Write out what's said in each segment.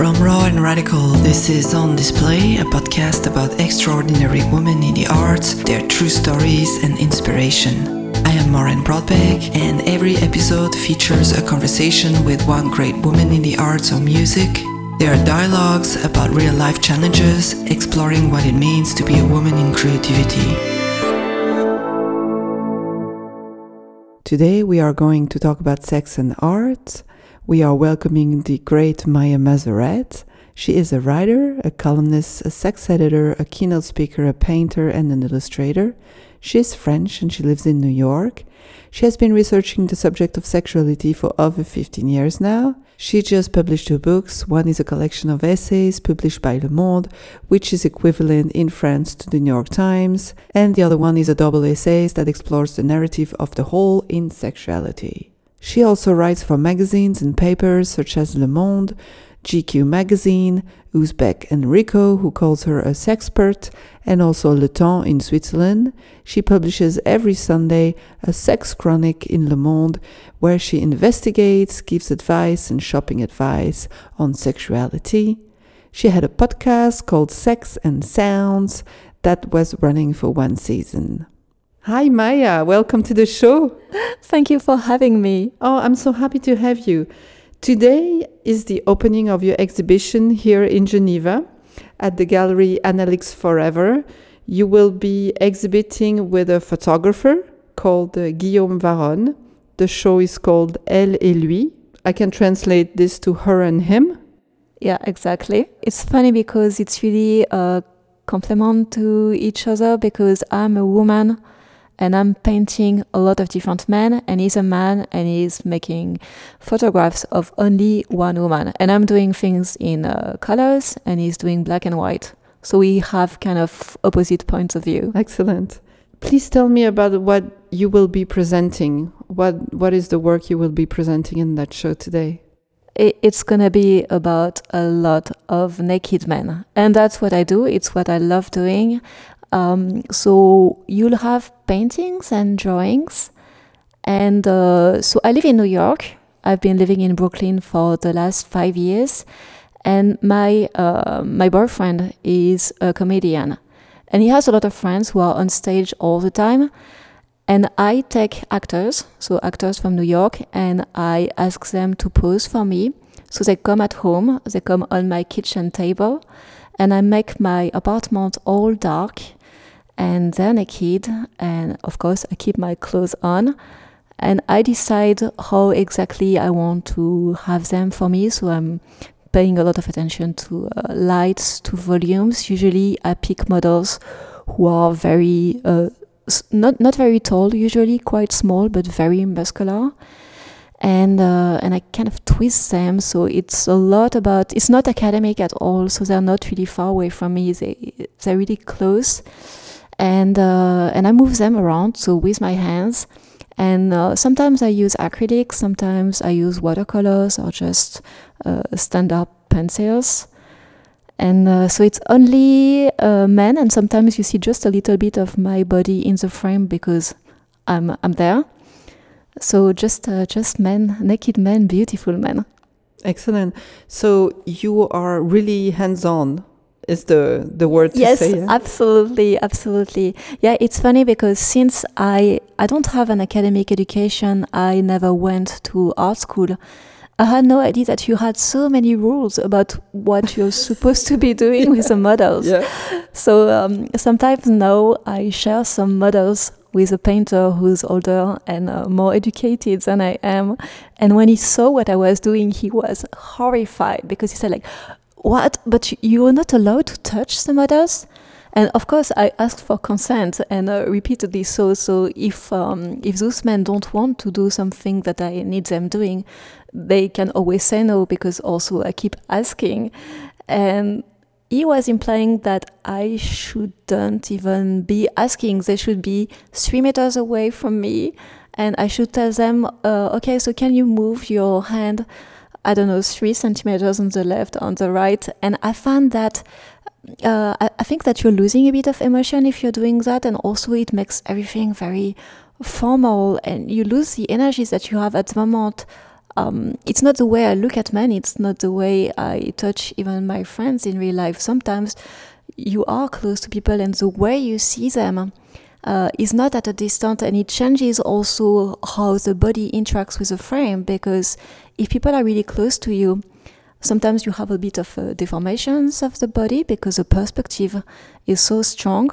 From Raw and Radical, this is On Display, a podcast about extraordinary women in the arts, their true stories and inspiration. I am Maureen Brodbeck, and every episode features a conversation with one great woman in the arts or music. There are dialogues about real life challenges, exploring what it means to be a woman in creativity. Today we are going to talk about sex and art we are welcoming the great Maïa Mazaurette. She is a writer, a columnist, a sex editor, a keynote speaker, a painter, and an illustrator. She is French and she lives in New York. She has been researching the subject of sexuality for over 15 years now. She just published two books. One is a collection of essays published by Le Monde, which is equivalent in France to the New York Times, and the other one is a double essay that explores the narrative of the hole in sexuality. She also writes for magazines and papers such as Le Monde, GQ magazine, Usbek & Rica, who calls her a sexpert, and also Le Temps in Switzerland. She publishes every Sunday a sex chronic in Le Monde where she investigates, gives advice and shopping advice on sexuality. She had a podcast called Sex and Sounds that was running for one season. Hi, Maïa. Welcome to the show. Thank you for having me. Oh, I'm so happy to have you. Today is the opening of your exhibition here in Geneva at the gallery Analix Forever. You will be exhibiting with a photographer called uh, Guillaume Varron. The show is called Elle et lui. I can translate this to her and him. Yeah, exactly. It's funny because it's really a complement to each other because I'm a woman and I'm painting a lot of different men, and he's a man, and he's making photographs of only one woman. And I'm doing things in uh, colors, and he's doing black and white. So we have kind of opposite points of view. Excellent. Please tell me about what you will be presenting. What what is the work you will be presenting in that show today? It's gonna be about a lot of naked men, and that's what I do. It's what I love doing. Um, so you'll have paintings and drawings. And uh, so I live in New York. I've been living in Brooklyn for the last five years. And my, uh, my boyfriend is a comedian. And he has a lot of friends who are on stage all the time. And I take actors, so actors from New York, and I ask them to pose for me. So they come at home, they come on my kitchen table, and I make my apartment all dark and then a kid and of course i keep my clothes on and i decide how exactly i want to have them for me so i'm paying a lot of attention to uh, lights to volumes usually i pick models who are very uh, not not very tall usually quite small but very muscular and uh, and I kind of twist them. So it's a lot about. It's not academic at all. So they're not really far away from me. They they're really close, and uh, and I move them around so with my hands. And uh, sometimes I use acrylics, sometimes I use watercolors or just uh, stand-up pencils. And uh, so it's only uh, men, and sometimes you see just a little bit of my body in the frame because I'm I'm there. So just uh, just men, naked men, beautiful men. Excellent. So you are really hands-on is the the word to yes, say. Yes, absolutely, absolutely. Yeah, it's funny because since I I don't have an academic education, I never went to art school. I had no idea that you had so many rules about what you're supposed to be doing yeah. with the models. Yeah. So um, sometimes now I share some models with a painter who's older and uh, more educated than I am. And when he saw what I was doing, he was horrified because he said like, what? But you are not allowed to touch the models? And of course, I asked for consent and uh, repeatedly so. So if um, if those men don't want to do something that I need them doing, they can always say no because also I keep asking. And he was implying that I shouldn't even be asking. They should be three meters away from me, and I should tell them, uh, okay, so can you move your hand? I don't know, three centimeters on the left, on the right. And I found that uh, I, I, think that you're losing a bit of emotion if you're doing that. And also, it makes everything very formal and you lose the energies that you have at the moment um, it's not the way I look at men. It's not the way I touch even my friends in real life. Sometimes you are close to people, and the way you see them uh, is not at a distance, and it changes also how the body interacts with the frame. Because if people are really close to you, sometimes you have a bit of uh, deformations of the body because the perspective is so strong.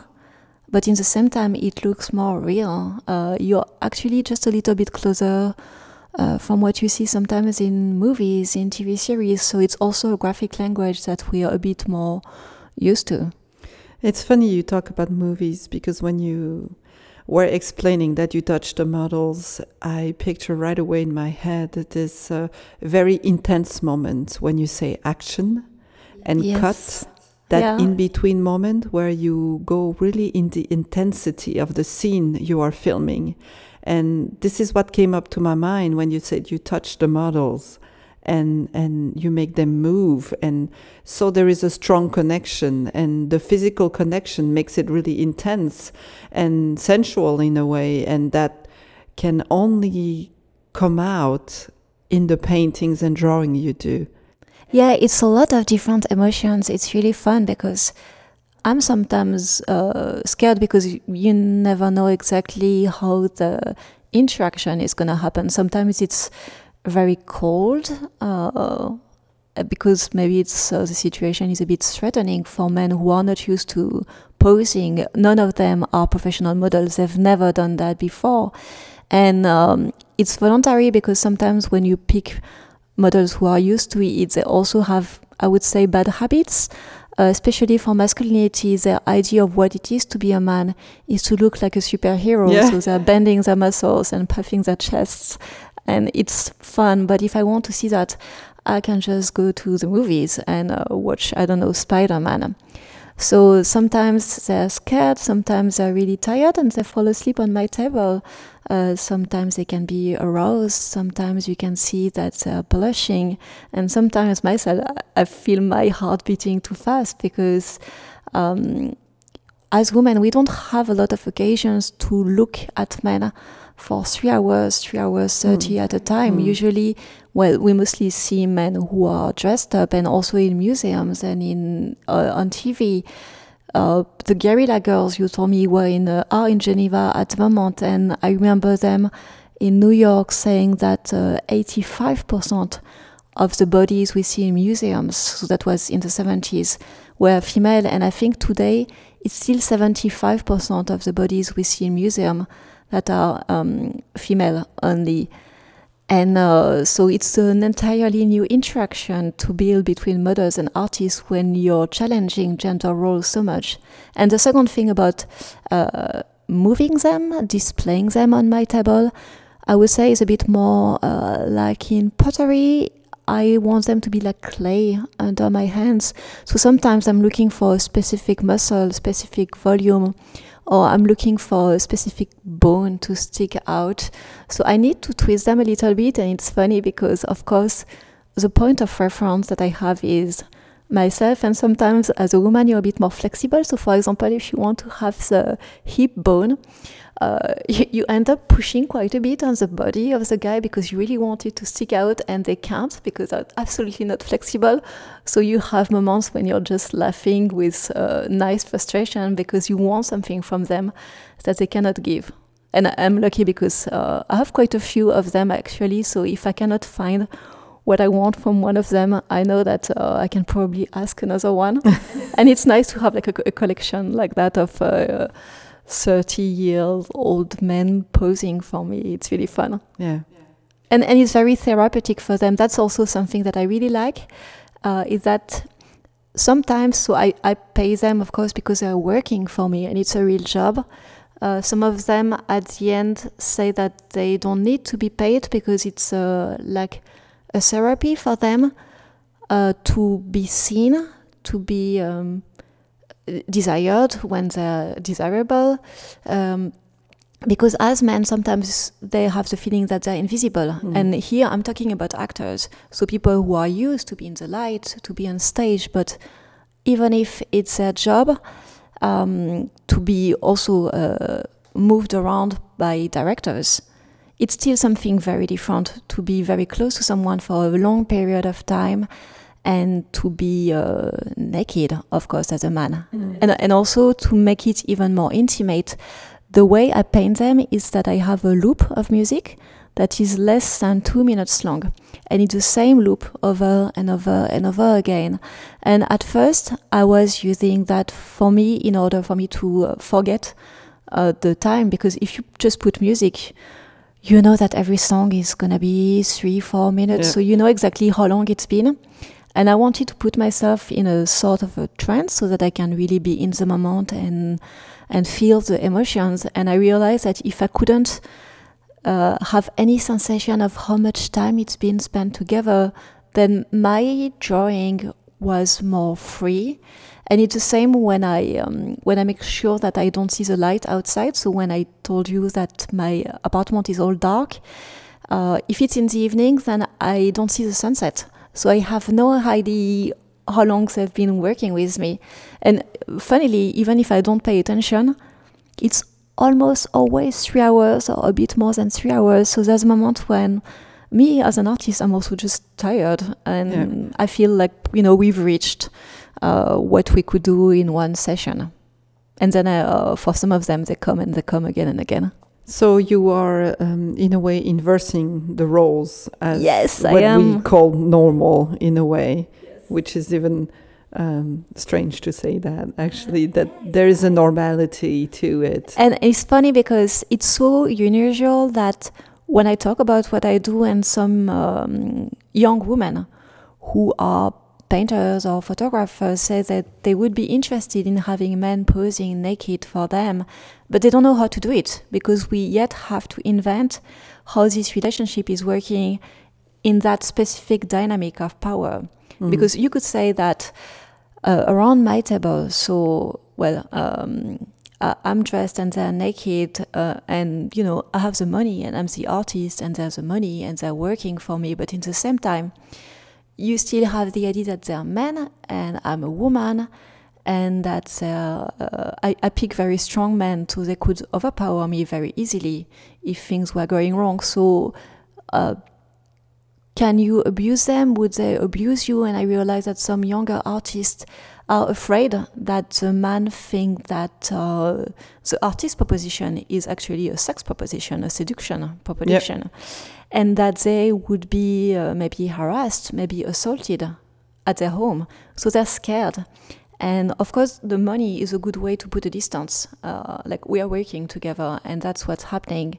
But in the same time, it looks more real. Uh, you're actually just a little bit closer uh, from what you see sometimes in movies, in TV series. So it's also a graphic language that we are a bit more used to. It's funny you talk about movies because when you were explaining that you touch the models, I picture right away in my head this uh, very intense moment when you say action and yes. cut. That yeah. in between moment where you go really in the intensity of the scene you are filming. And this is what came up to my mind when you said you touch the models and and you make them move. And so there is a strong connection and the physical connection makes it really intense and sensual in a way and that can only come out in the paintings and drawing you do. Yeah it's a lot of different emotions. It's really fun because I'm sometimes uh, scared because you never know exactly how the interaction is going to happen. Sometimes it's very cold uh, because maybe it's uh, the situation is a bit threatening for men who are not used to posing. None of them are professional models. They've never done that before, and um, it's voluntary because sometimes when you pick models who are used to it, they also have, I would say, bad habits uh, especially for masculinity, their idea of what it is to be a man is to look like a superhero. Yeah. So they're bending their muscles and puffing their chests, and it's fun. But if I want to see that, I can just go to the movies and uh, watch, I don't know, Spider Man. So sometimes they're scared, sometimes they're really tired and they fall asleep on my table. Uh, sometimes they can be aroused, sometimes you can see that they're blushing, and sometimes myself, I feel my heart beating too fast because. Um, as women, we don't have a lot of occasions to look at men for three hours, three hours 30 mm. at a time. Mm. Usually, well, we mostly see men who are dressed up and also in museums and in uh, on TV. Uh, the Guerrilla Girls you told me were in uh, are in Geneva at the moment, and I remember them in New York saying that 85% uh, of the bodies we see in museums, so that was in the 70s, were female, and I think today it's still 75% of the bodies we see in museum that are um, female only. And uh, so it's an entirely new interaction to build between mothers and artists when you're challenging gender roles so much. And the second thing about uh, moving them, displaying them on my table, I would say is a bit more uh, like in pottery. I want them to be like clay under my hands. So sometimes I'm looking for a specific muscle, specific volume or I'm looking for a specific bone to stick out. So I need to twist them a little bit. And it's funny because, of course, the point of reference that I have is myself. And sometimes as a woman, you're a bit more flexible. So, for example, if you want to have the hip bone, uh, you, you, end up pushing quite a bit on the body of the guy because you really want it to stick out and they can't because they're absolutely not flexible. So you have moments when you're just laughing with uh, nice frustration because you want something from them that they cannot give. And I'm lucky because uh, I have quite a few of them actually. So if I cannot find what I want from one of them, I know that uh, I can probably ask another one. and it's nice to have like a, a collection like that of uh, 30 years old men posing for me. It's really fun. Yeah. And, and it's very therapeutic for them. That's also something that I really like, uh, is that sometimes, so I, I pay them, of course, because they're working for me and it's a real job. Uh, some of them at the end say that they don't need to be paid because it's uh, like a therapy for them uh, to be seen, to be um, desired when they're desirable. Um, because as men, sometimes they have the feeling that they're invisible. Mm. And here I'm talking about actors, so people who are used to be in the light, to be on stage, but even if it's their job, um, to be also uh, moved around by directors, it's still something very different to be very close to someone for a long period of time and to be uh, naked, of course, as a man. Mm. And, and also to make it even more intimate, the way I paint them is that I have a loop of music that is less than two minutes long. And it's the same loop over and over and over again. And at first, I was using that for me in order for me to uh, forget uh, the time, because if you just put music, you know that every song is gonna be three, four minutes, yeah. so you know exactly how long it's been. And I wanted to put myself in a sort of a trance so that I can really be in the moment and and feel the emotions. And I realized that if I couldn't uh, have any sensation of how much time it's been spent together, then my drawing was more free. And it's the same when I um, when I make sure that I don't see the light outside. So when I told you that my apartment is all dark, uh, if it's in the evening, then I don't see the sunset. So I have no idea how long they've been working with me. And funnily, even if I don't pay attention, it's almost always three hours or a bit more than three hours. So there's a moment when me as an artist, I'm also just tired and yeah. I feel like, you know, we've reached uh, what we could do in one session. And then uh, for some of them, they come and they come again and again. So you are, um, in a way, inversing the roles as yes, what we call normal, in a way, yes. which is even um, strange to say that actually that there is a normality to it. And it's funny because it's so unusual that when I talk about what I do, and some um, young women who are painters or photographers say that they would be interested in having men posing naked for them, but they don't know how to do it because we yet have to invent how this relationship is working in that specific dynamic of power. Mm-hmm. Because you could say that uh, around my table, so, well, um, I'm dressed and they're naked, uh, and you know, I have the money and I'm the artist and there's the money and they're working for me, but in the same time, you still have the idea that they're men and I'm a woman and that uh, I, I, pick very strong men so they could overpower me very easily if things were going wrong. So, uh, can you abuse them? Would they abuse you? And I realize that some younger artists are afraid that the man think that uh, the artist proposition is actually a sex proposition, a seduction proposition. Yep and that they would be uh, maybe harassed, maybe assaulted at their home. So they're scared. And of course, the money is a good way to put a distance. Uh, like we are working together, and that's what's happening.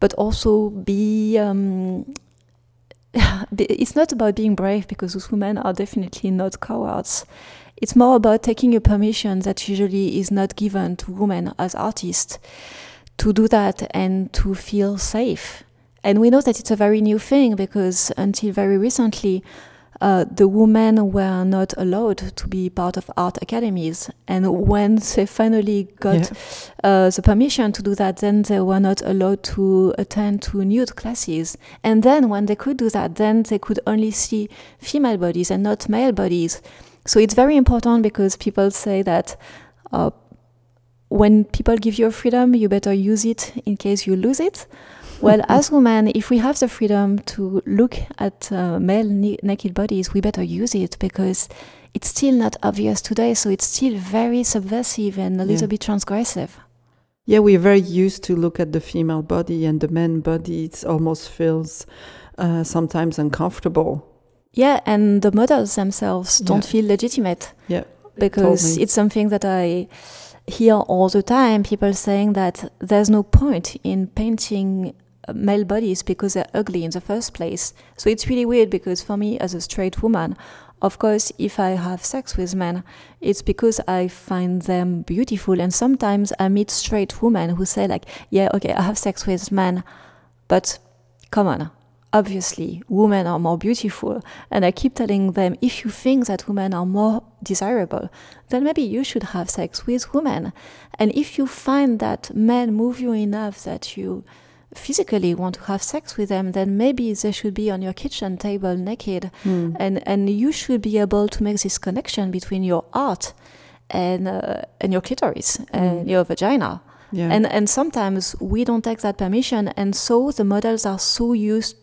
But also be. Um, it's not about being brave because those women are definitely not cowards. It's more about taking a permission that usually is not given to women as artists to do that and to feel safe and we know that it's a very new thing because until very recently, uh, the women were not allowed to be part of art academies. And when they finally got yeah. uh, the permission to do that, then they were not allowed to attend to nude classes. And then when they could do that, then they could only see female bodies and not male bodies. So it's very important because people say that uh, when people give you freedom, you better use it in case you lose it well, as women, if we have the freedom to look at uh, male naked bodies, we better use it because it's still not obvious today. So it's still very subversive and a little yeah. bit transgressive. Yeah, we're very used to look at the female body and the man body. It almost feels uh, sometimes uncomfortable. Yeah, and the models themselves don't yeah. feel legitimate. Yeah, because totally. it's something that I hear all the time. People saying that there's no point in painting male bodies because they're ugly in the first place. So it's really weird because for me, as a straight woman, of course, if I have sex with men, it's because I find them beautiful. And sometimes I meet straight women who say, like, yeah, okay, I have sex with men, but come on, obviously, women are more beautiful. And I keep telling them, if you think that women are more desirable, then maybe you should have sex with women. And if you find that men move you enough that you physically want to have sex with them, then maybe they should be on your kitchen table naked, mm. and and you should be able to make this connection between your art and uh, and your clitoris mm. and your vagina. Yeah. And and sometimes we don't take that permission, and so the models are so used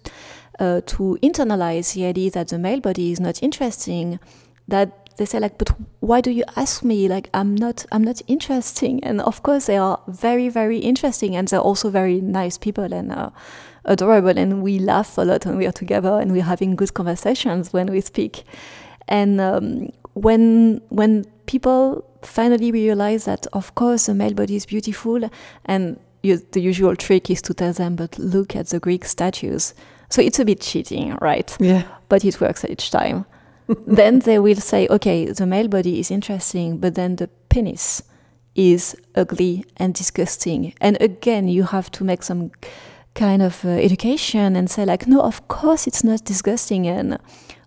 uh, to internalize the idea that the male body is not interesting that they say like, but why do you ask me? Like I'm not I'm not interesting. And of course they are very very interesting, and they're also very nice people and. Uh, adorable and we laugh a lot when we are together and we're having good conversations when we speak and um, when when people finally realize that of course the male body is beautiful and you, the usual trick is to tell them but look at the greek statues so it's a bit cheating right yeah but it works each time then they will say okay the male body is interesting but then the penis is ugly and disgusting. And again you have to make some kind of uh, education and say like no of course it's not disgusting. And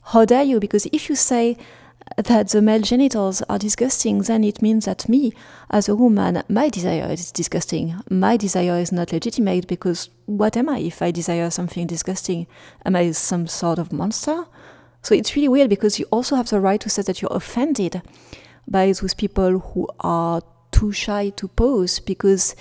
how dare you? Because if you say that the male genitals are disgusting then it means that me as a woman my desire is disgusting. My desire is not legitimate because what am i if i desire something disgusting? Am i some sort of monster so it's really weird because you also have the right to say that you're offended by those people who are too shy to pose because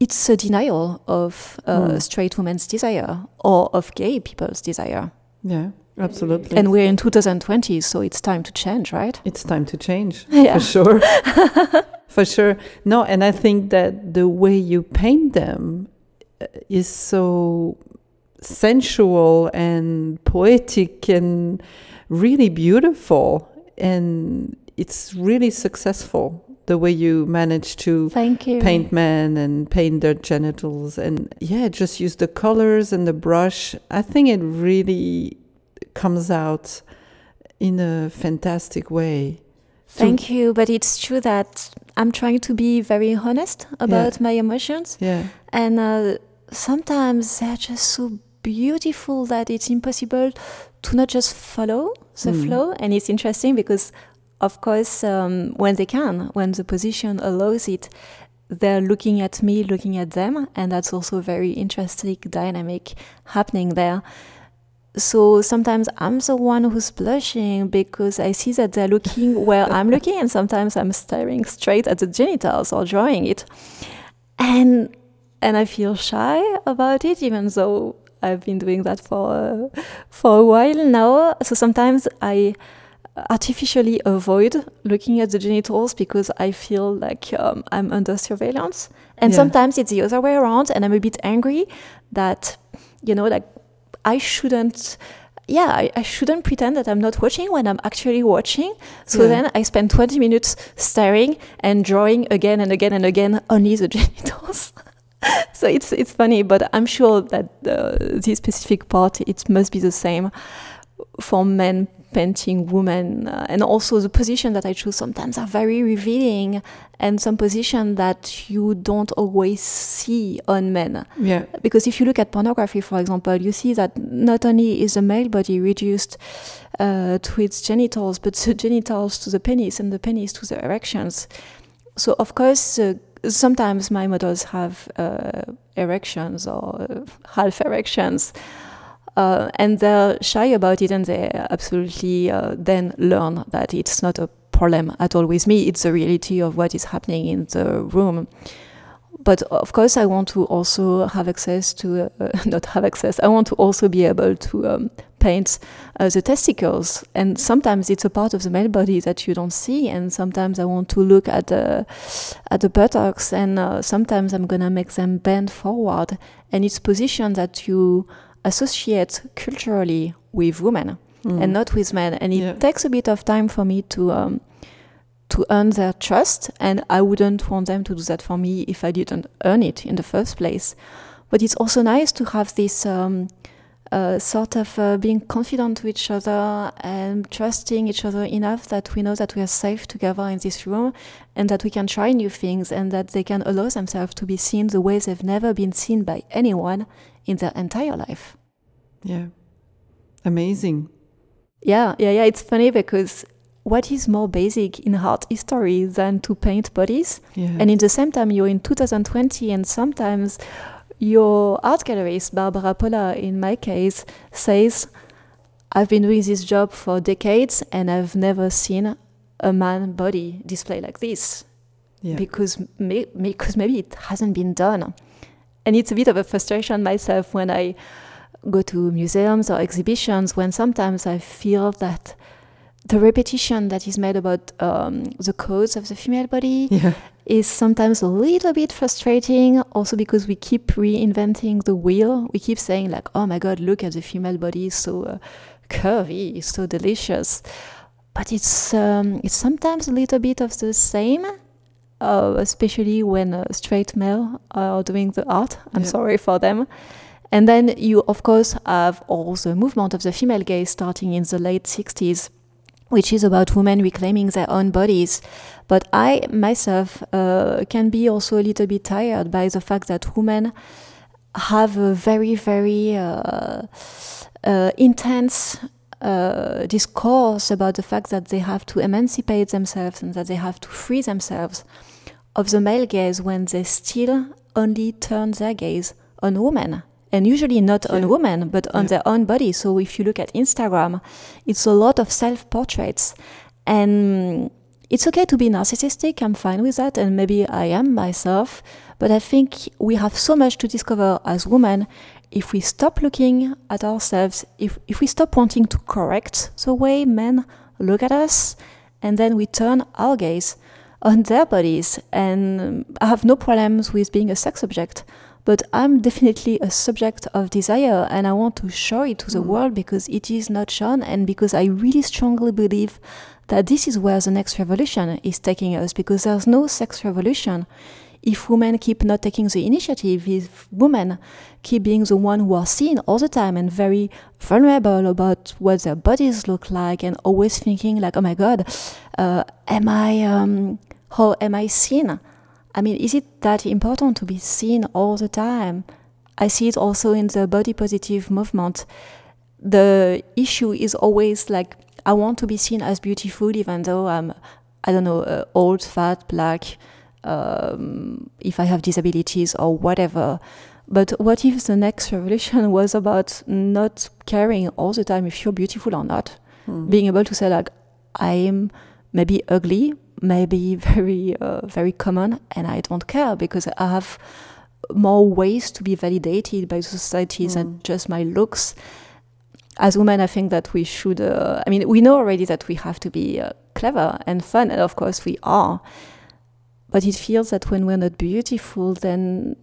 it's a denial of uh, Mm. straight women's desire or of gay people's desire. Yeah, absolutely. And we're in 2020, so it's time to change, right? it's time to change Yeah. for sure. for sure. No, and I think that the way you paint them uh, is so sensual and poetic and really beautiful and it's really successful the way you manage to Thank you. paint men and paint their genitals and yeah just use the colors and the brush i think it really comes out in a fantastic way So- Thank you. But it's true that I'm trying to be very honest about my emotions. yeah And uh, sometimes they're just so beautiful that it's impossible to not just follow the Mm. flow. And it's interesting because, of course, um, when they can, when the position allows it, they're looking at me, looking at them. And that's also a very interesting dynamic happening there. So sometimes I'm the one who's blushing because I see that they're looking where I'm looking, and sometimes I'm staring straight at the genitals or drawing it. And and I feel shy about it, even though I've been doing that for uh, for a while now. So sometimes I artificially avoid looking at the genitals because I feel like um, I'm under surveillance. And Yeah. sometimes it's the other way around, and I'm a bit angry that you know, like I shouldn't. Yeah, I, I shouldn't pretend that I'm not watching when I'm actually watching. So Yeah. then I spend 20 minutes staring and drawing again and again and again only the genitals. so it's it's funny, but I'm sure that uh, this specific part it must be the same for men painting women, uh, and also the position that I choose sometimes are very revealing, and some position that you don't always see on men. yeah Because if you look at pornography, for example, you see that not only is the male body reduced uh, to its genitals, but the genitals to the penis and the penis to the erections. So, of course, uh, sometimes my models have uh, erections or uh, half erections. Uh, and they're shy about it, and they absolutely uh, then learn that it's not a problem at all with me. It's the reality of what is happening in the room but of course i want to also have access to uh, not have access i want to also be able to um, paint uh, the testicles and sometimes it's a part of the male body that you don't see and sometimes i want to look at the at the buttocks and uh, sometimes i'm gonna make them bend forward and it's position that you associate culturally with women Mm. and not with men and it Yeah. takes a bit of time for me to um, to earn their trust and i wouldn't want them to do that for me if i didn't earn it in the first place. But it's also nice to have this um, uh, sort of uh, being confident to each other and trusting each other enough that we know that we are safe together in this room and that we can try new things and that they can allow themselves to be seen the way they've never been seen by anyone in their entire life. Yeah. Amazing. Yeah, yeah, yeah. It's funny because what is more basic in art history than to paint bodies? yeah And in the same time, you're in 2020, and sometimes your art gallerist, Barbara Polla, in my case, says, I've been doing this job for decades and I've never seen a man body display like this. yeah. because may, because maybe it hasn't been done, and it's a bit of a frustration myself when I go to museums or exhibitions when sometimes I feel that the repetition that is made about um, the codes of the female body yeah. is sometimes a little bit frustrating also because we keep reinventing the wheel. We keep saying like oh my god look at the female body so uh, curvy so delicious. But it's um, it's sometimes a little bit of the same uh, especially when uh, straight male are doing the art. I'm yeah. sorry for them. And then you of course have all the movement of the female gaze starting in the late 60s which is about women reclaiming their own bodies. But I myself uh, can be also a little bit tired by the fact that women have a very, very uh, uh, intense uh, discourse about the fact that they have to emancipate themselves and that they have to free themselves of the male gaze when they still only turn their gaze on women and usually not yeah. on women but on yeah. their own body. So if you look at instagram it's a lot of self portraits and it's okay to be narcissistic. I'm fine with that. And maybe i am myself. But i think we have so much to discover as women. If we stop looking at ourselves if, if we stop wanting to correct the way men look at us and then we turn our gaze on their bodies. And i have no problems with being a sex object but I'm definitely a subject of desire and I want to show it to the mm. world because it is not shown and because I really strongly believe that this is where the next revolution is taking us because there's no sex revolution if women keep not taking the initiative, if women keep being the one who are seen all the time and very vulnerable about what their bodies look like and always thinking like, oh my God, uh, am I, um, how am I seen? I mean, is it that important to be seen all the time? I see it also in the body positive movement. The issue is always like, I want to be seen as beautiful, even though I'm, I don't know, uh, old, fat, black, um, if I have disabilities or whatever. But what if the next revolution was about not caring all the time if you're beautiful or not? Mm. Being able to say, like, I'm maybe ugly, maybe very uh, very common and i don't care because i have more ways to be validated by society mm. than just my looks. As women i think that we should uh, i mean we know already that we have to be uh, clever and fun and of course we are. But it feels that when we're not beautiful then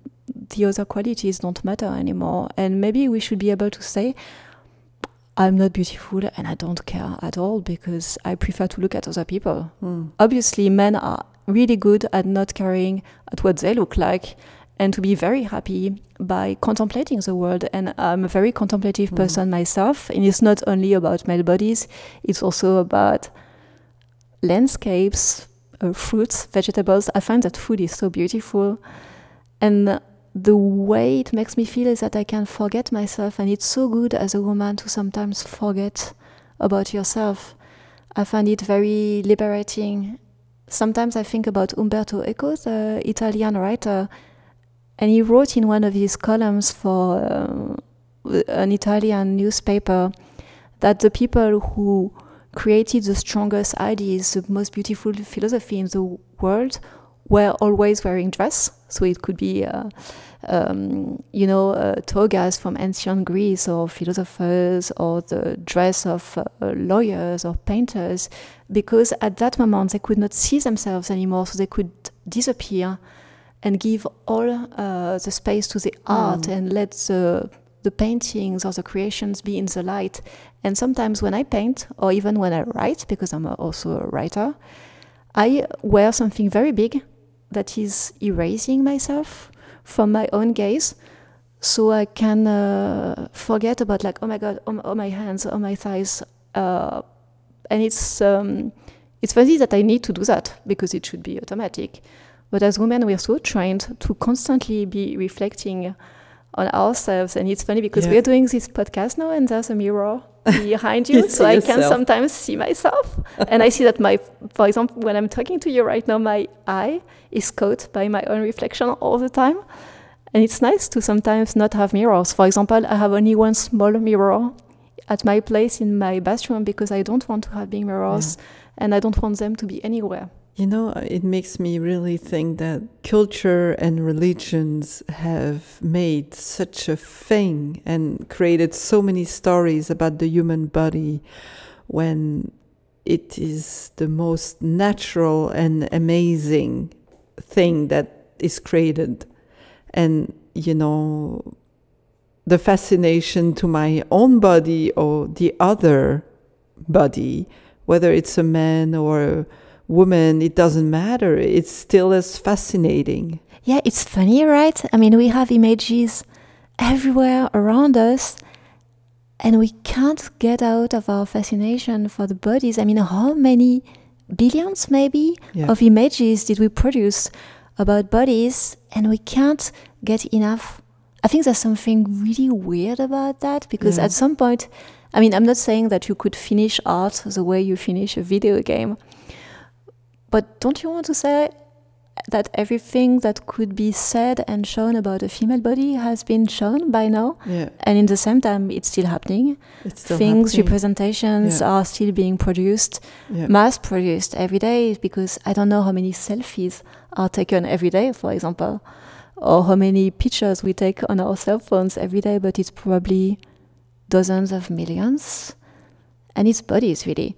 the other qualities don't matter anymore. And maybe we should be able to say I'm not beautiful and I don't care at all because I prefer to look at other people. Mm. Obviously, men are really good at not caring at what they look like and to be very happy by contemplating the world. And I'm a very contemplative mm. person myself. And it's not only about male bodies, it's also about landscapes, uh, fruits, vegetables. I find that food is so beautiful. And the way it makes me feel is that I can forget myself, and it's so good as a woman to sometimes forget about yourself. I find it very liberating. Sometimes I think about Umberto Eco, the Italian writer, and he wrote in one of his columns for uh, an Italian newspaper that the people who created the strongest ideas, the most beautiful philosophy in the world, were always wearing dress. So it could be uh, um, you know, uh, togas from ancient Greece or philosophers or the dress of uh, lawyers or painters, because at that moment they could not see themselves anymore, so they could disappear and give all uh, the space to the art mm. and let the the paintings or the creations be in the light. And sometimes when I paint, or even when I write, because I'm also a writer, I wear something very big that is erasing myself from my own gaze so I can uh, forget about like oh my god oh, oh my hands oh my thighs uh, and it's um, it's funny that I need to do that because it should be automatic but as women we are so trained to constantly be reflecting on ourselves and it's funny because yeah. we're doing this podcast now and there's a mirror behind you so i can sometimes see myself. And i see that my for example when i'm talking to you right now my eye is caught by my own reflection all the time. And it's nice to sometimes not have mirrors. For example i have only one small mirror at my place in my bathroom because i don't want to have big mirrors. Yeah. And i don't want them to be anywhere You know, it makes me really think that culture and religions have made such a thing and created so many stories about the human body when it is the most natural and amazing thing that is created. And, you know, the fascination to my own body or the other body, whether it's a man or a woman, it doesn't matter. It's still as fascinating. Yeah, it's funny, right? I mean, we have images everywhere around us, and we can't get out of our fascination for the bodies. I mean, how many billions, maybe, yeah. of images did we produce about bodies, and we can't get enough? I think there's something really weird about that because yeah. at some point, I mean, I'm not saying that you could finish art the way you finish a video game, but don't you want to say that everything that could be said and shown about a female body has been shown by now? Yeah. And in the same time, it's still happening. It's still Things, happening. representations yeah. are still being produced, yeah. mass produced every day because I don't know how many selfies are taken every day, for example, or how many pictures we take on our cell phones every day, but it's probably dozens of millions. And it's bodies, really.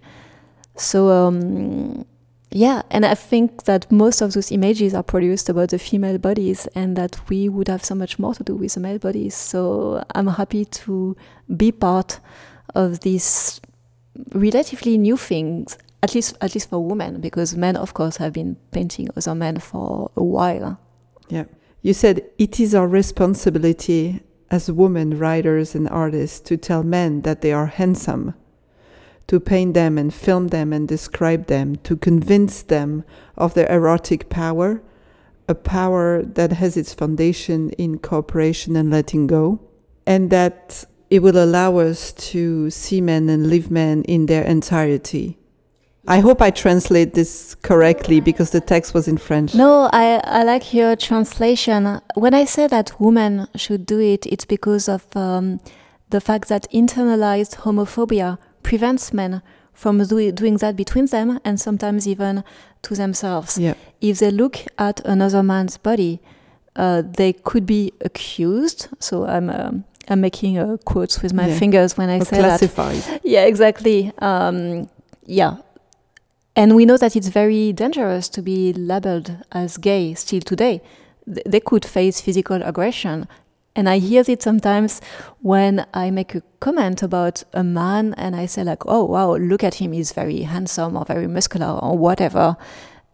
So, um, yeah, and I think that most of those images are produced about the female bodies and that we would have so much more to do with the male bodies. So I'm happy to be part of these relatively new things, at least at least for women, because men of course have been painting other men for a while. Yeah. You said it is our responsibility as women writers and artists to tell men that they are handsome to paint them and film them and describe them, to convince them of their erotic power, a power that has its foundation in cooperation and letting go, and that it will allow us to see men and live men in their entirety. I hope I translate this correctly because the text was in French. No, I, I like your translation. When I say that women should do it, it's because of um, the fact that internalized homophobia prevents men from do doing that between them and sometimes even to themselves. Yeah. If they look at another man's body, uh, they could be accused. So I'm um, I'm making uh, quotes with my yeah. fingers when I or say classified. that. Yeah, exactly. Um, yeah. And we know that it's very dangerous to be labeled as gay still today. Th they could face physical aggression and I hear it sometimes when I make a comment about a man and I say like, oh wow, look at him, he's very handsome or very muscular or whatever.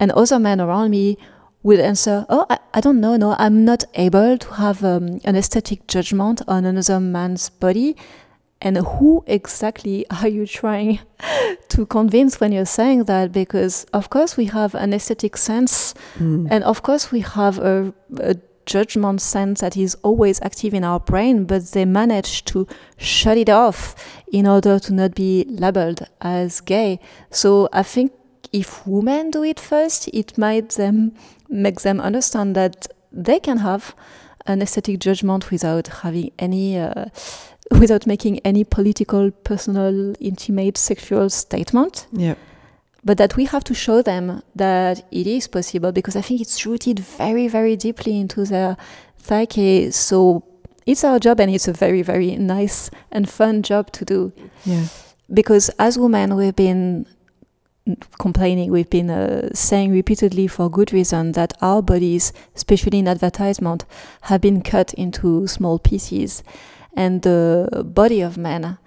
And other men around me will answer, oh, I, I don't know, no, I'm not able to have um, an aesthetic judgment on another man's body. And who exactly are you trying to convince when you're saying that? Because of course we have an aesthetic sense, mm. and of course we have a, a judgment sense that is always active in our brain, but they manage to shut it off in order to not be labeled as gay. So I think if women do it first, it might them make them understand that they can have an aesthetic judgment without having any, uh, without making any political, personal, intimate, sexual statement. Yeah but that we have to show them that it is possible because I think it's rooted very, very deeply into their psyche. So it's our job and it's a very, very nice and fun job to do. Yeah. Because as women, we've been complaining, we've been uh, saying repeatedly for good reason that our bodies, especially in advertisement, have been cut into small pieces. And the body of man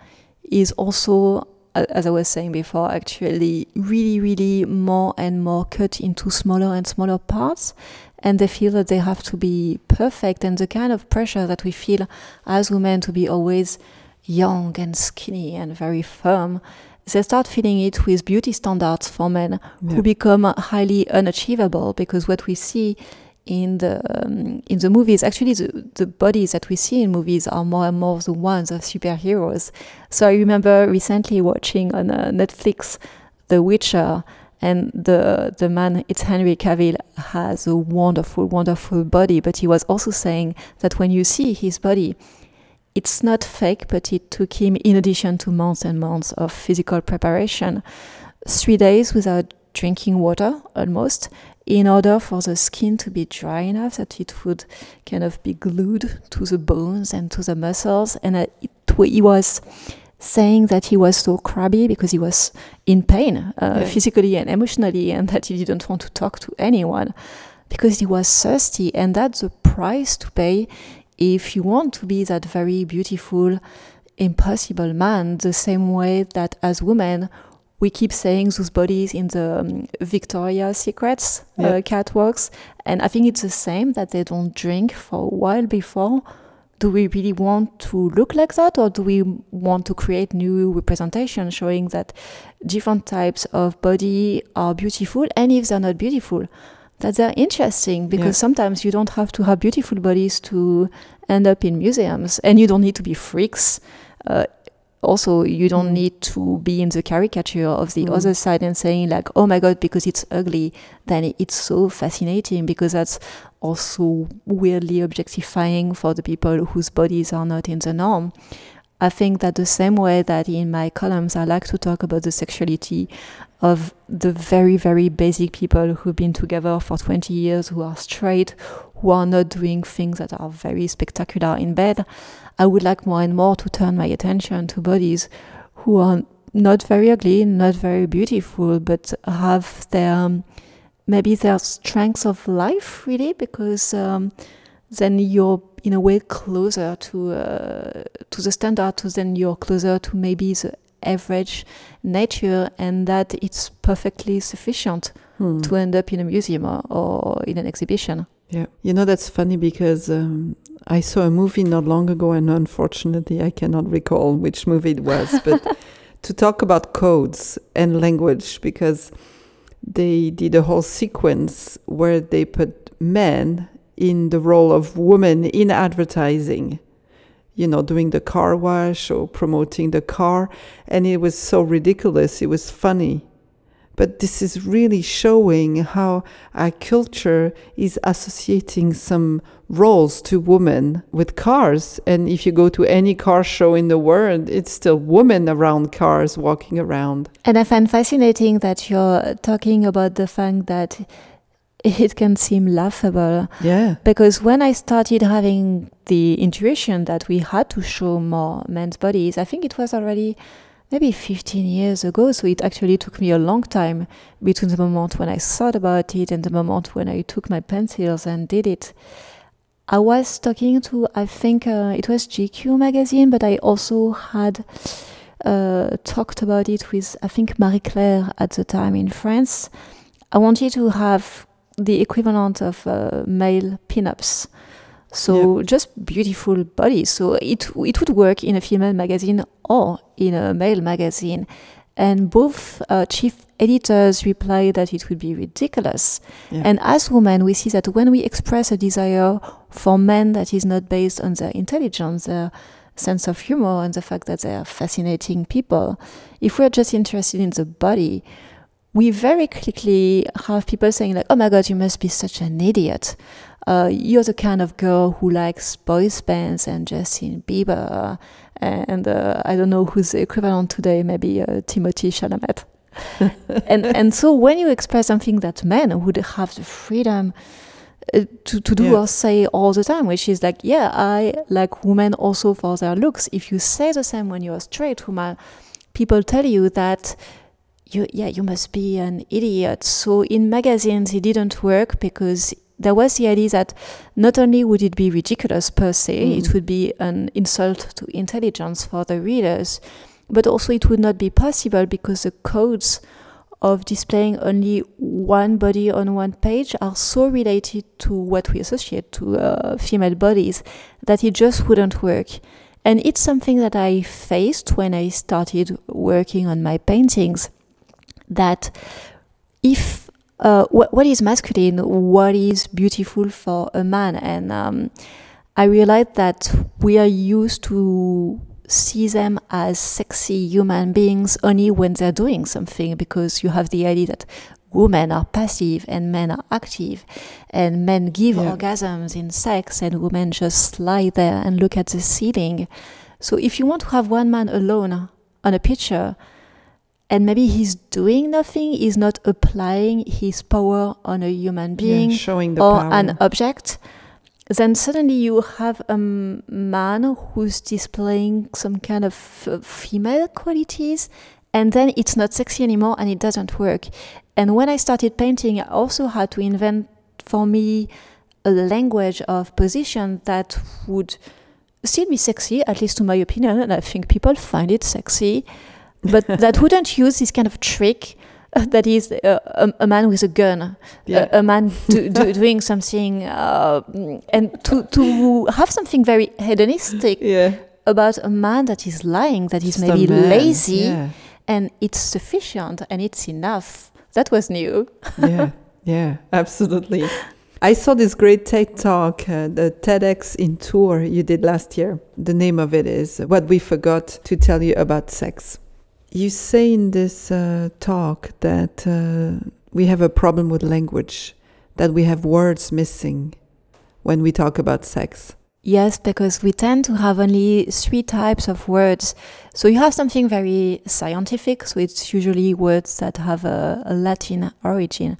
is also as I was saying before, actually really, really more and more cut into smaller and smaller parts. And they feel that they have to be perfect. And the kind of pressure that we feel as women to be always young and skinny and very firm, they start feeling it with beauty standards for men yeah. who become highly unachievable because what we see in the um, in the movies. Actually, the, the bodies that we see in movies are more and more the ones of superheroes. So I remember recently watching on uh, Netflix The Witcher, and the the man it's Henry Cavill has a wonderful, wonderful body. But he was also saying that when you see his body, it's not fake, but it took him, in addition to months and months of physical preparation, three days without drinking water almost in order for the skin to be dry enough that it would kind of be glued to the bones and to the muscles. And uh, it, he was saying that he was so crabby because he was in pain uh, yeah. physically and emotionally and that he didn't want to talk to anyone because he was thirsty and that's the price to pay if you want to be that very beautiful impossible man the same way that as women we keep saying those bodies in the um, Victoria's Secrets uh, yep. uh, catwalks, and I think it's the same that they don't drink for a while before. Do we really want to look like that, or do we want to create new representation showing that different types of body are beautiful, and if they're not beautiful, that they're interesting? Because sometimes you don't have to have beautiful bodies to end up in museums, and you don't need to be freaks. Uh, also you don't mm. need to be in the caricature of the mm. other side and saying like oh my god because it's ugly then it's so fascinating because that's also weirdly objectifying for the people whose bodies are not in the norm I think that the same way that in my columns I like to talk about the sexuality of the very, very basic people who've been together for 20 years, who are straight, who are not doing things that are very spectacular in bed, I would like more and more to turn my attention to bodies who are not very ugly, not very beautiful, but have their um, maybe their strengths of life really, because um, then you're in a way closer to uh, to the standard. To then you're closer to maybe the average nature, and that it's perfectly sufficient hmm. to end up in a museum or, or in an exhibition. Yeah, you know that's funny because um, I saw a movie not long ago, and unfortunately, I cannot recall which movie it was, but to talk about codes and language because they did a whole sequence where they put men in the role of women in advertising you know, doing the car wash or promoting the car. And it was so ridiculous. It was funny. But this is really showing how our culture is associating some roles to women with cars. And if you go to any car show in the world, it's still women around cars walking around. And I find fascinating that you're talking about the fact that it can seem laughable. Yeah. Because when I started having the intuition that we had to show more men's bodies, I think it was already maybe 15 years ago. So it actually took me a long time between the moment when I thought about it and the moment when I took my pencils and did it. I was talking to, I think uh, it was GQ magazine, but I also had uh, talked about it with, I think, Marie Claire at the time in France. I wanted to have the equivalent of uh, male pinups. So yep. just beautiful bodies. So it it would work in a female magazine or in a male magazine. And both uh, chief editors replied that it would be ridiculous. And as women, we see that when we express a desire for men that is not based on their intelligence, their sense of humor, and the fact that they are fascinating people, if we're just interested in the body, we very quickly have people saying like, "Oh my God, you must be such an idiot. Uh, you're the kind of girl who likes boys bands and Justin Bieber, and uh, I don't know who's the equivalent today, maybe uh, Timothée Chalamet." and and so when you express something that men would have the freedom uh, to, to do yeah. or say all the time, which is like, yeah, I like women also for their looks. If you say the same when you're straight woman, people tell you that you yeah you must be an idiot so in magazines it didn't work because there was the idea that not only would it be ridiculous per se mm. it would be an insult to intelligence for the readers but also it would not be possible because the codes of displaying only one body on one page are so related to what we associate to uh, female bodies that it just wouldn't work and it's something that I faced when I started working on my paintings that if uh, wh- what is masculine, what is beautiful for a man, and um, I realized that we are used to see them as sexy human beings only when they're doing something because you have the idea that women are passive and men are active and men give yeah. orgasms in sex and women just lie there and look at the ceiling so if you want to have one man alone on a picture and maybe he's doing nothing, he's not applying his power on a human being yeah, showing the or power. an object, then suddenly you have a man who's displaying some kind of f- female qualities, and then it's not sexy anymore and it doesn't work. And when I started painting, I also had to invent for me a language of position that would still be sexy, at least to my opinion, and I think people find it sexy, but that wouldn't use this kind of trick uh, that is uh, a, a, man with a gun, Yeah. a, a man do, do, doing something, uh, and to, to have something very hedonistic yeah. about a man that is lying, that is Just maybe lazy, Yeah. and it's sufficient and it's enough. That was new. yeah, yeah, absolutely. I saw this great TED talk, uh, the TEDx in tour you did last year. The name of it is What We Forgot to Tell You About Sex. You say in this uh, talk that uh, we have a problem with language, that we have words missing when we talk about sex. Yes, because we tend to have only three types of words. So you have something very scientific, so it's usually words that have a, a Latin origin.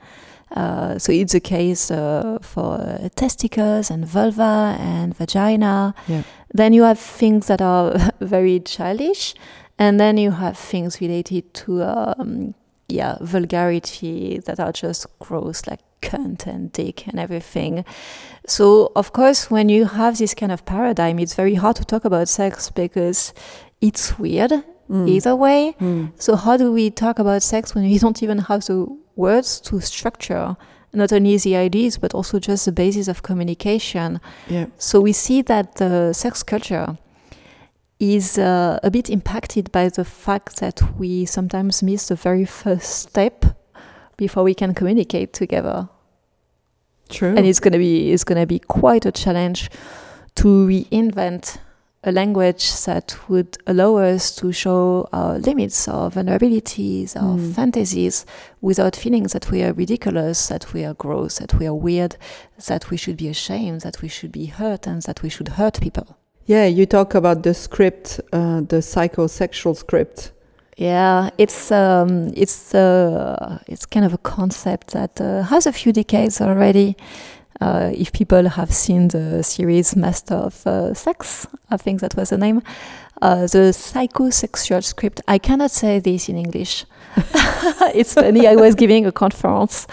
Uh, so it's the case uh, for uh, testicles and vulva and vagina. Yeah. Then you have things that are very childish, and then you have things related to um, yeah vulgarity that are just gross, like cunt and dick and everything. So of course, when you have this kind of paradigm, it's very hard to talk about sex because it's weird Mm. either way. Mm. So how do we talk about sex when we don't even have the words to structure not only the ideas but also just the basis of communication? Yeah. So we see that the sex culture is uh, a bit impacted by the fact that we sometimes miss the very first step before we can communicate together True. and it's going to be it's going to be quite a challenge to reinvent a language that would allow us to show our limits, our vulnerabilities, our Mm. fantasies without feeling that we are ridiculous, that we are gross, that we are weird, that we should be ashamed, that we should be hurt, and that we should hurt people. Yeah, you talk about the script, uh, the psychosexual script. Yeah, it's um, it's uh, it's kind of a concept that uh, has a few decades already. Uh, if people have seen the series Master of uh, Sex, I think that was the name. Uh, the psychosexual script. I cannot say this in English. it's funny. I was giving a conference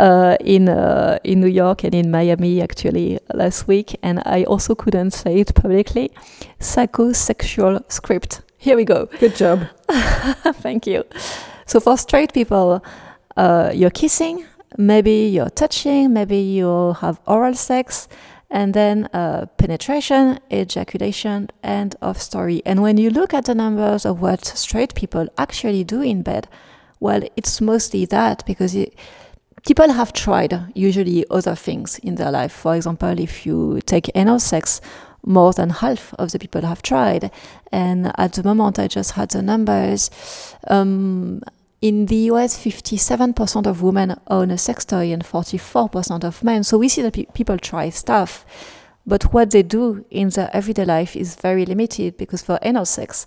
uh, in uh, in New York and in Miami actually last week, and I also couldn't say it publicly. Psychosexual script. Here we go. Good job. Thank you. So for straight people, uh, you're kissing, maybe you're touching, maybe you have oral sex, and then uh, penetration, ejaculation, end of story. And when you look at the numbers of what straight people actually do in bed, well, it's mostly that because it, people have tried usually other things in their life. For example, if you take anal sex, more than half of the people have tried. And at the moment, I just had the numbers. Um, in the US, 57% of women own a sex toy and 44% of men. So we see that pe- people try stuff. But what they do in their everyday life is very limited because for anal sex,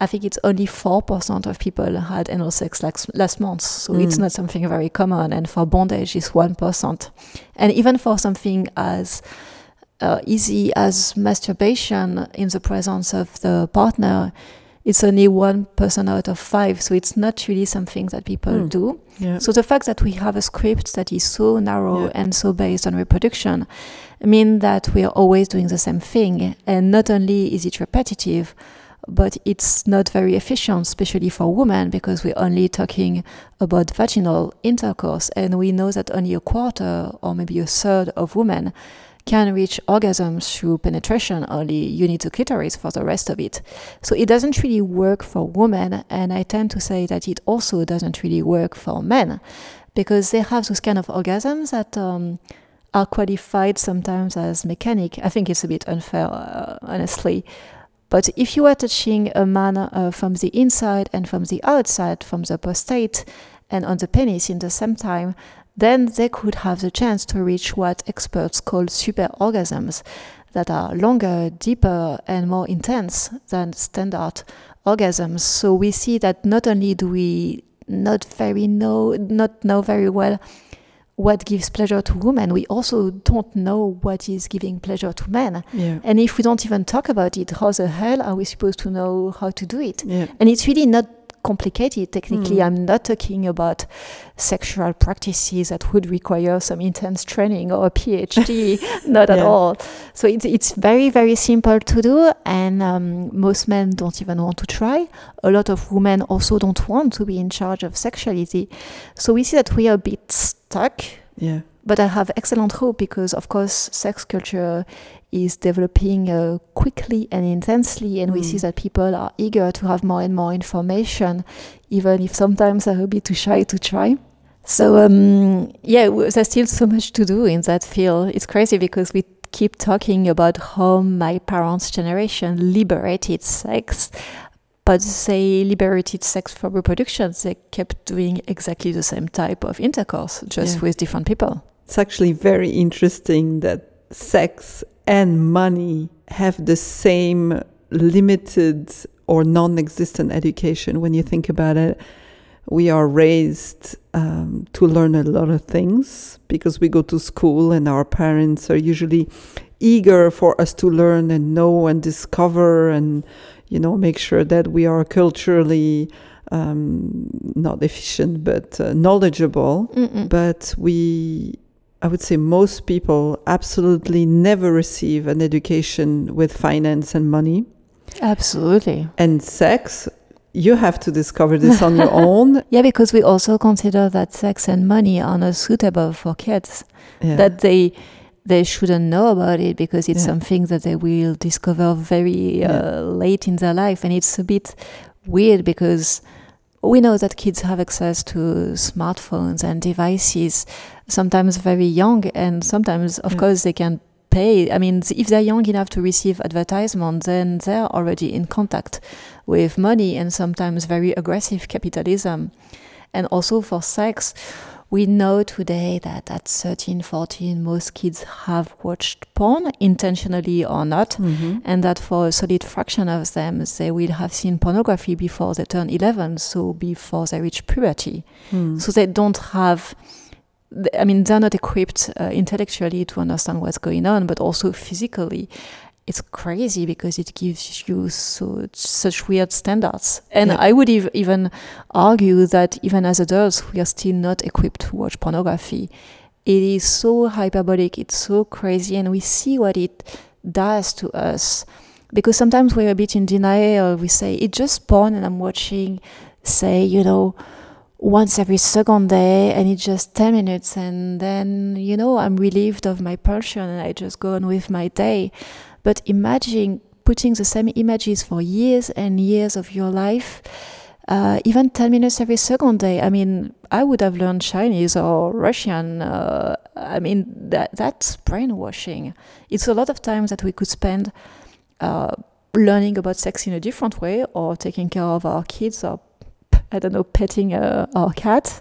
I think it's only 4% of people had anal sex last, last month. So it's Mm. not something very common. And for bondage, it's 1%. And even for something as uh, easy as masturbation in the presence of the partner, it's only one person out of five. So it's not really something that people Mm. do. Yeah. So the fact that we have a script that is so narrow Yeah. and so based on reproduction mean that we are always doing the same thing. And not only is it repetitive, but it's not very efficient, especially for women, because we're only talking about vaginal intercourse. And we know that only a quarter or maybe a third of women can reach orgasms through penetration only. You need the clitoris for the rest of it. So it doesn't really work for women. And I tend to say that it also doesn't really work for men because they have those kind of orgasms that um, are qualified sometimes as mechanic. I think it's a bit unfair, uh, honestly. But if you are touching a man uh, from the inside and from the outside, from the prostate and on the penis in the same time, then they could have the chance to reach what experts call super orgasms that are longer, deeper, and more intense than standard orgasms. So we see that not only do we not very know, not know very well what gives pleasure to women, we also don't know what is giving pleasure to men. Yeah. And if we don't even talk about it, how the hell are we supposed to know how to do it? Yeah. And it's really not complicated. Technically, Mm. I'm not talking about sexual practices that would require some intense training or a PhD. not at all. So it's it's very very simple to do, and um, most men don't even want to try. A lot of women also don't want to be in charge of sexuality. So we see that we are a bit stuck Yeah. But I have excellent hope because, of course, sex culture is developing uh, quickly and intensely, and we Mm. see that people are eager to have more and more information, even if sometimes they're a bit too shy to try. So, um, yeah, w- there's still so much to do in that field. It's crazy because we keep talking about how my parents' generation liberated sex. But they liberated sex for reproduction. They kept doing exactly the same type of intercourse, just Yeah. with different people. It's actually very interesting that sex and money have the same limited or non existent education when you think about it. We are raised um, to learn a lot of things because we go to school and our parents are usually eager for us to learn and know and discover and, you know, make sure that we are culturally um, not efficient but uh, knowledgeable Mm-mm. but we i would say most people absolutely never receive an education with finance and money Absolutely. and sex you have to discover this on your own Yeah, because we also consider that sex and money are not suitable for kids. yeah. That they they shouldn't know about it because it's Yeah. something that they will discover very uh, Yeah. late in their life, and it's a bit weird because we know that kids have access to smartphones and devices, sometimes very young, and sometimes, of Yeah. course, they can pay. I mean, if they're young enough to receive advertisement, then they're already in contact with money and sometimes very aggressive capitalism. And also for sex, we know today that at 13, 14, most kids have watched porn, intentionally or not Mhm. and that for a solid fraction of them, they will have seen pornography before they turn 11, so before they reach puberty. Hmm. So they don't have, I mean, they're not equipped uh, intellectually to understand what's going on, but also physically. It's crazy because it gives you so such weird standards, and Yeah. I would ev- even argue that even as adults, we are still not equipped to watch pornography. It is so hyperbolic, it's so crazy, and we see what it does to us because sometimes we're a bit in denial. We say it's just porn, and I'm watching, say, you know, once every second day, and it's just 10 minutes, and then, you know, I'm relieved of my pulsion and I just go on with my day. But imagine putting the same images for years and years of your life. Uh, even 10 minutes every second day. I mean, I would have learned Chinese or Russian. Uh, I mean, that that's brainwashing. It's a lot of time that we could spend uh, learning about sex in a different way or taking care of our kids or, I don't know, petting a, our cat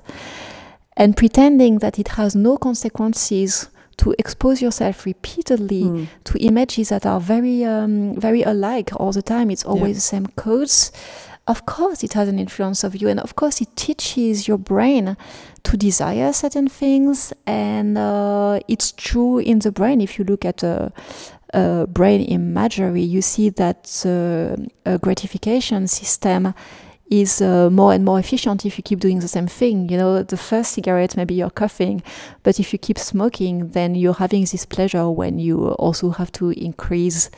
and pretending that it has no consequences to expose yourself repeatedly Hmm. to images that are very um, very alike all the time it's always Yeah. the same codes of course it has an influence of you and of course it teaches your brain to desire certain things and uh, it's true in the brain if you look at a, a brain imagery you see that uh, a gratification system is uh, more and more efficient if you keep doing the same thing. You know, the first cigarette, maybe you're coughing, but if you keep smoking, then you're having this pleasure when you also have to increase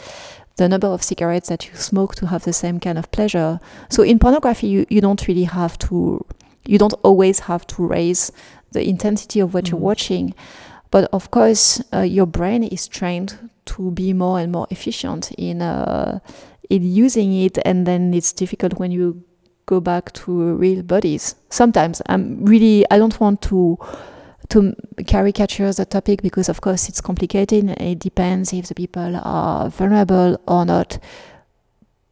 the number of cigarettes that you smoke to have the same kind of pleasure. So in pornography, you, you don't really have to, you don't always have to raise the intensity of what you're Mhm. watching. But of course, uh, your brain is trained to be more and more efficient in uh, in using it, and then it's difficult when you go back to real bodies. Sometimes I'm really I don't want to to caricature the topic because of course it's complicated. and It depends if the people are vulnerable or not.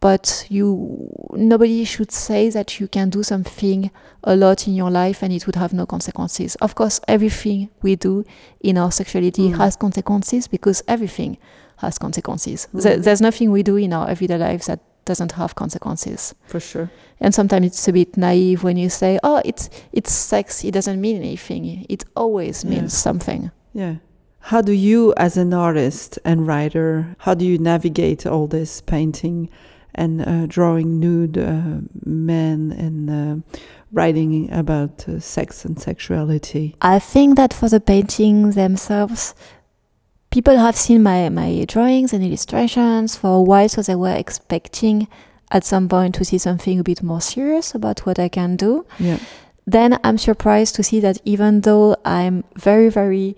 But you nobody should say that you can do something a lot in your life and it would have no consequences. Of course, everything we do in our sexuality Mm. has consequences because everything has consequences. There- Mhm. there's nothing we do in our everyday lives that doesn't have consequences. For sure. And sometimes it's a bit naive when you say, "Oh, it's it's sex. It doesn't mean anything. It always Yeah. means something." Yeah. How do you, as an artist and writer, how do you navigate all this painting and uh, drawing nude uh, men and uh, writing about uh, sex and sexuality? I think that for the paintings themselves, people have seen my, my drawings and illustrations for a while, so they were expecting at some point to see something a bit more serious about what I can do. Yeah. Then I'm surprised to see that even though I'm very, very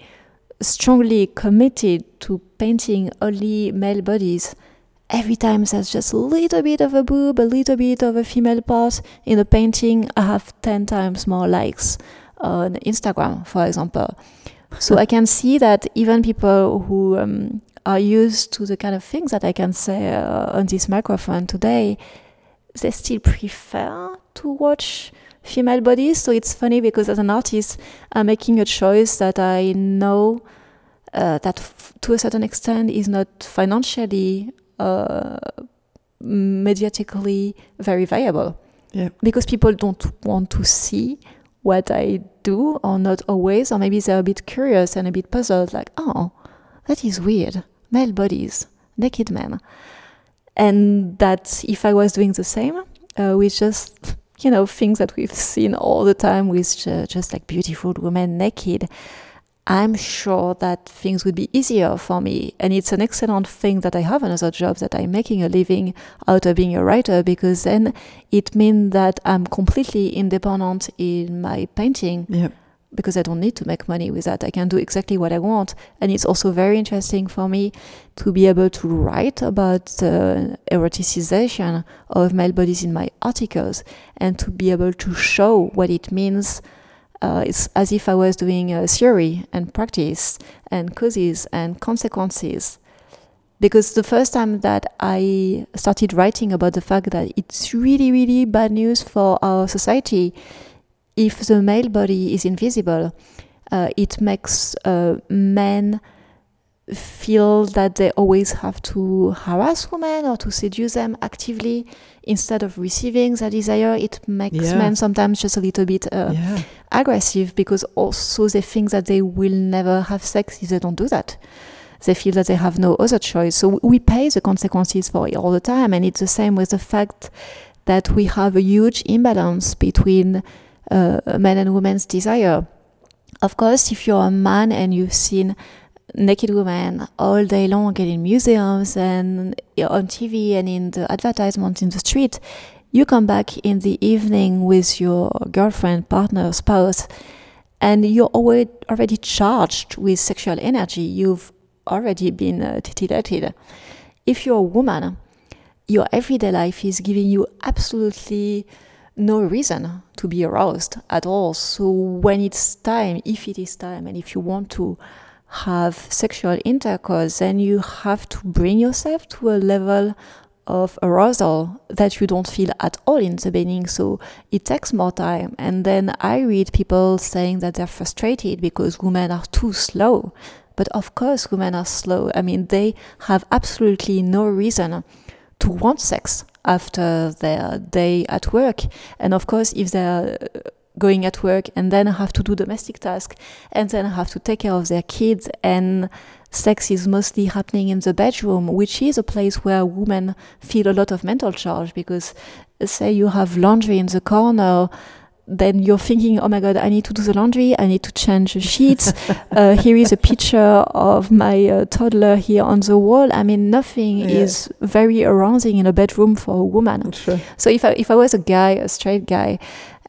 strongly committed to painting only male bodies, every time there's just a little bit of a boob, a little bit of a female part in the painting, I have 10 times more likes on Instagram, for example. So I can see that even people who um, are used to the kind of things that I can say uh, on this microphone today, they still prefer to watch female bodies. So it's funny because as an artist, I'm making a choice that I know uh, that f- to a certain extent is not financially, uh, mediatically very viable. Yeah. Because people don't want to see what I do, or not always, or maybe they're a bit curious and a bit puzzled, like, oh, that is weird. Male bodies, naked men. And that if I was doing the same, uh, with just, you know, things that we've seen all the time with ju- just like beautiful women naked, I'm sure that things would be easier for me. And it's an excellent thing that I have another job, that I'm making a living out of being a writer, because then it means that I'm completely independent in my painting Yeah. because I don't need to make money with that. I can do exactly what I want. And it's also very interesting for me to be able to write about the eroticization of male bodies in my articles and to be able to show what it means. Uh, it's as if I was doing a theory and practice and causes and consequences. Because the first time that I started writing about the fact that it's really, really bad news for our society if the male body is invisible, uh, it makes uh, men feel that they always have to harass women or to seduce them actively instead of receiving their desire. It makes Yeah. men sometimes just a little bit uh, yeah. aggressive because also they think that they will never have sex if they don't do that. They feel that they have no other choice. So we pay the consequences for it all the time. And it's the same with the fact that we have a huge imbalance between uh, men and women's desire. Of course, if you're a man and you've seen naked women all day long in museums and on TV and in the advertisements in the street, you come back in the evening with your girlfriend, partner, spouse, and you're already already charged with sexual energy. You've already been uh, titillated. If you're a woman, your everyday life is giving you absolutely no reason to be aroused at all. So when it's time, if it is time, and if you want to have sexual intercourse, then you have to bring yourself to a level of arousal that you don't feel at all in the beginning. So it takes more time. And then I read people saying that they're frustrated because women are too slow. But of course, women are slow. I mean, they have absolutely no reason to want sex after their day at work. And of course, if they're going at work and then have to do domestic tasks and then have to take care of their kids and sex is mostly happening in the bedroom which is a place where women feel a lot of mental charge because say you have laundry in the corner then you're thinking, oh my god, I need to do the laundry, I need to change the sheets. uh, here is a picture of my uh, toddler here on the wall. I mean, nothing Yeah. is very arousing in a bedroom for a woman. Sure. So if I if I was a guy, a straight guy,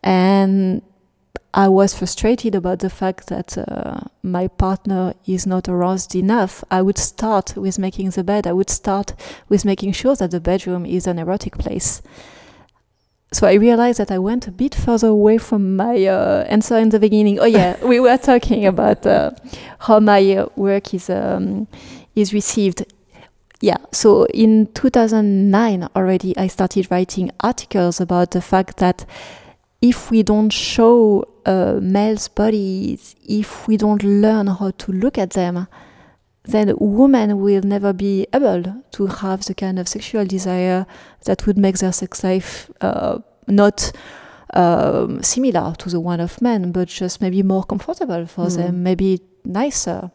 and I was frustrated about the fact that uh, my partner is not aroused enough, I would start with making the bed. I would start with making sure that the bedroom is an erotic place. So I realized that I went a bit further away from my uh, answer in the beginning. Oh yeah, we were talking about uh, how my uh, work is um, is received. Yeah, so in 2009 already, I started writing articles about the fact that if we don't show uh, males' bodies, if we don't learn how to look at them, then women will never be able to have the kind of sexual desire that would make their sex life uh, not um, similar to the one of men, but just maybe more comfortable for Mm. them, maybe nicer.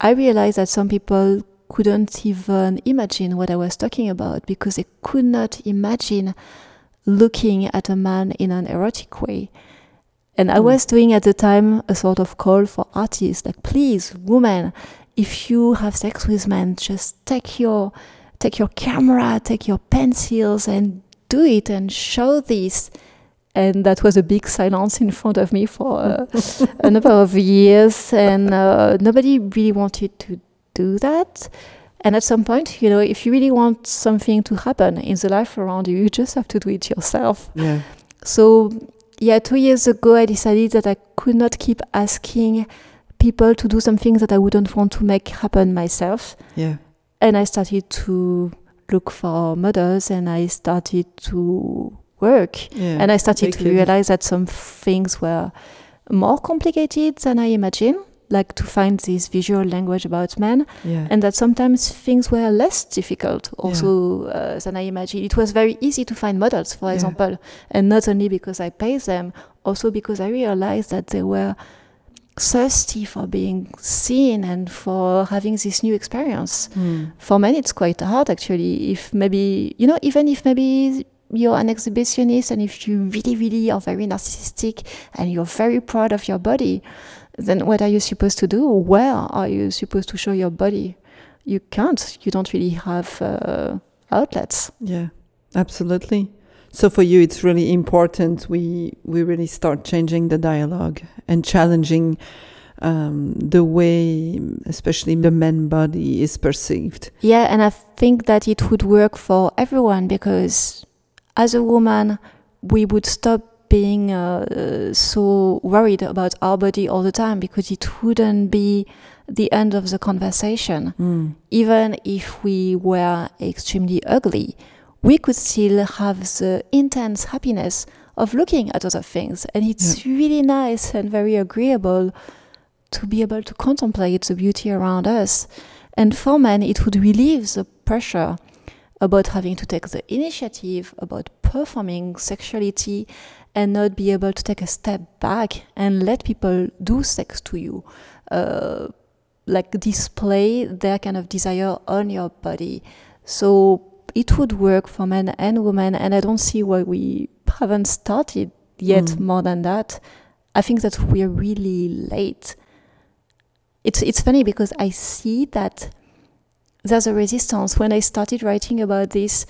I realized that some people couldn't even imagine what I was talking about because they could not imagine looking at a man in an erotic way. And I Mm. was doing at the time a sort of call for artists, like, please, women, if you have sex with men, just take your take your camera, take your pencils, and do it and show this. And that was a big silence in front of me for uh, a number of years, and uh, nobody really wanted to do that. And at some point, you know, if you really want something to happen in the life around you, you just have to do it yourself. Yeah. So, yeah, two years ago, I decided that I could not keep asking people to do something that I wouldn't want to make happen myself. Yeah. And I started to look for models and I started to work. Yeah. And I started to realize that some things were more complicated than I imagined, like to find this visual language about men yeah. and that sometimes things were less difficult also uh, than I imagined. It was very easy to find models, for Yeah. example, and not only because I paid them, also because I realized that they were thirsty for being seen and for having this new experience. Mm. For men, it's quite hard actually. If maybe, you know, even if maybe you're an exhibitionist and if you really, really are very narcissistic and you're very proud of your body, then what are you supposed to do? Where are you supposed to show your body? You can't. You don't really have uh, outlets. Yeah, absolutely. So for you, it's really important we we really start changing the dialogue and challenging um, the way, especially the man body, is perceived. Yeah, and I think that it would work for everyone because as a woman, we would stop being uh, so worried about our body all the time because it wouldn't be the end of the conversation. Mm. Even if we were extremely ugly, we could still have the intense happiness of looking at other things. And it's really nice and very agreeable to be able to contemplate the beauty around us. And for men, it would relieve the pressure about having to take the initiative, about performing sexuality, and not be able to take a step back and let people do sex to you. Uh, like display their kind of desire on your body. So it would work for men and women, and I don't see why we haven't started yet Mm. more than that. I think that we're really late. It's it's funny because I see that there's a resistance. When I started writing about this,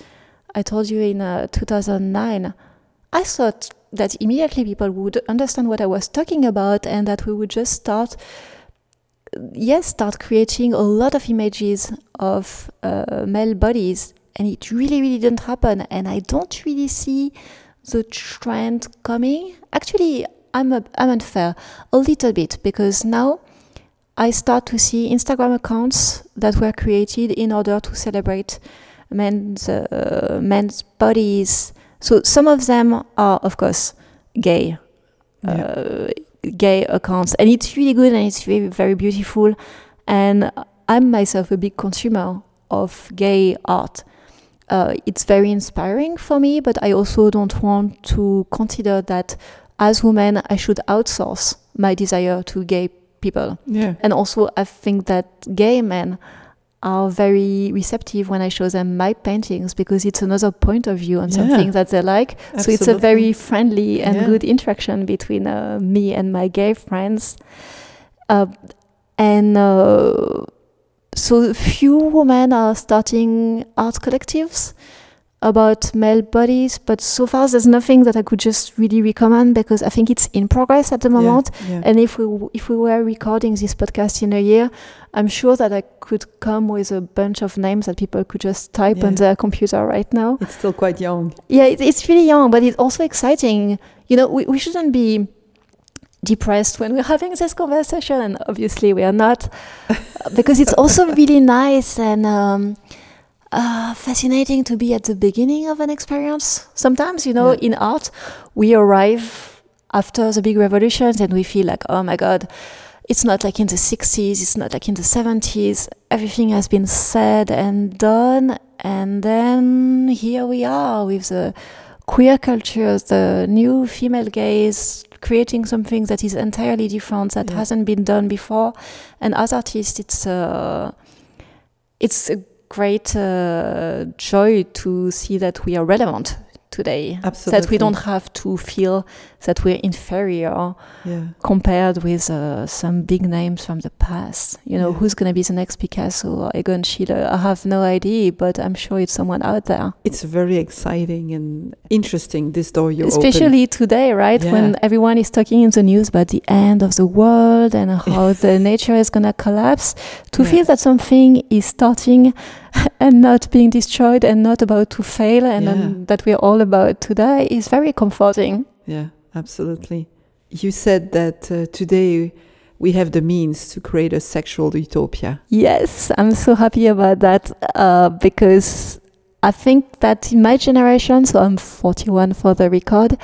I told you in uh, 2009, I thought that immediately people would understand what I was talking about and that we would just start yes, start creating a lot of images of uh, male bodies, and it really, really didn't happen. And I don't really see the trend coming. Actually, I'm a, I'm unfair a little bit because now I start to see Instagram accounts that were created in order to celebrate men's uh, men's bodies. So some of them are, of course, gay Yeah. uh, gay accounts and it's really good and it's very very beautiful and i'm myself a big consumer of gay art uh, it's very inspiring for me but i also don't want to consider that as women i should outsource my desire to gay people yeah. and also i think that gay men are very receptive when I show them my paintings because it's another point of view on Yeah. something that they like. So it's a very friendly and Yeah. good interaction between uh, me and my gay friends. Uh, and uh, so few women are starting art collectives about male bodies, but so far there's nothing that I could just really recommend because I think it's in progress at the moment. Yeah. And if we w- if we were recording this podcast in a year, I'm sure that I could come with a bunch of names that people could just type on their computer right now. It's still quite young. Yeah, it, it's really young, but it's also exciting. You know, we, we shouldn't be depressed when we're having this conversation. And obviously, we are not, because it's also really nice and um, uh, fascinating to be at the beginning of an experience. Sometimes, you know, Yeah. in art, we arrive after the big revolutions and we feel like, oh my God, it's not like in the 60s, it's not like in the 70s. Everything has been said and done. And then here we are with the queer cultures, the new female gaze, creating something that is entirely different, that yeah. hasn't been done before. And as artists, it's, uh, it's a great uh, joy to see that we are relevant today. Absolutely. That we don't have to feel that we're inferior yeah. compared with uh, some big names from the past. You know, yeah. who's going to be the next Picasso or Egon Schiele? I have no idea, but I'm sure it's someone out there. It's very exciting and interesting, this door you Especially today, right? Yeah. When everyone is talking in the news about the end of the world and how the nature is going to collapse. To feel that something is starting and not being destroyed and not about to fail and that we're all about today is very comforting. Yeah absolutely. You said that uh, today we have the means to create a sexual utopia. Yes, I'm so happy about that uh, because I think that in my generation, so I'm 41 for the record,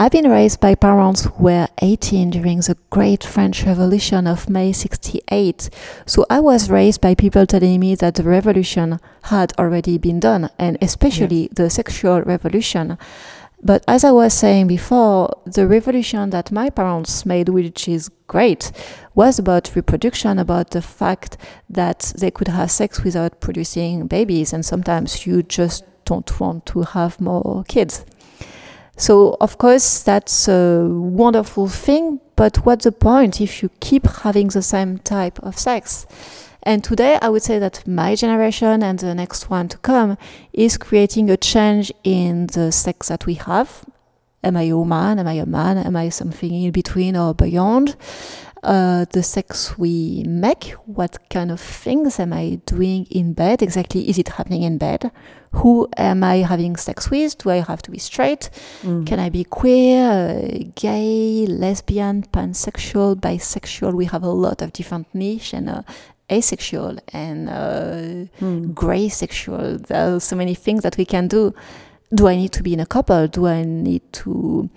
I've been raised by parents who were 18 during the Great French Revolution of May 68. So I was raised by people telling me that the revolution had already been done, and especially yeah. the sexual revolution. But as I was saying before, the revolution that my parents made, which is great, was about reproduction, about the fact that they could have sex without producing babies, and sometimes you just don't want to have more kids. So, of course, that's a wonderful thing, but what's the point if you keep having the same type of sex? And today, I would say that my generation and the next one to come is creating a change in the sex that we have. Am I a woman? Am I a man? Am I something in between or beyond? Uh, the sex we make, what kind of things am I doing in bed? Exactly, is it happening in bed? Who am I having sex with? Do I have to be straight? Mm. Can I be queer, uh, gay, lesbian, pansexual, bisexual? We have a lot of different niche and uh, asexual and uh, mm. gray sexual. There are so many things that we can do. Do I need to be in a couple? Do I need to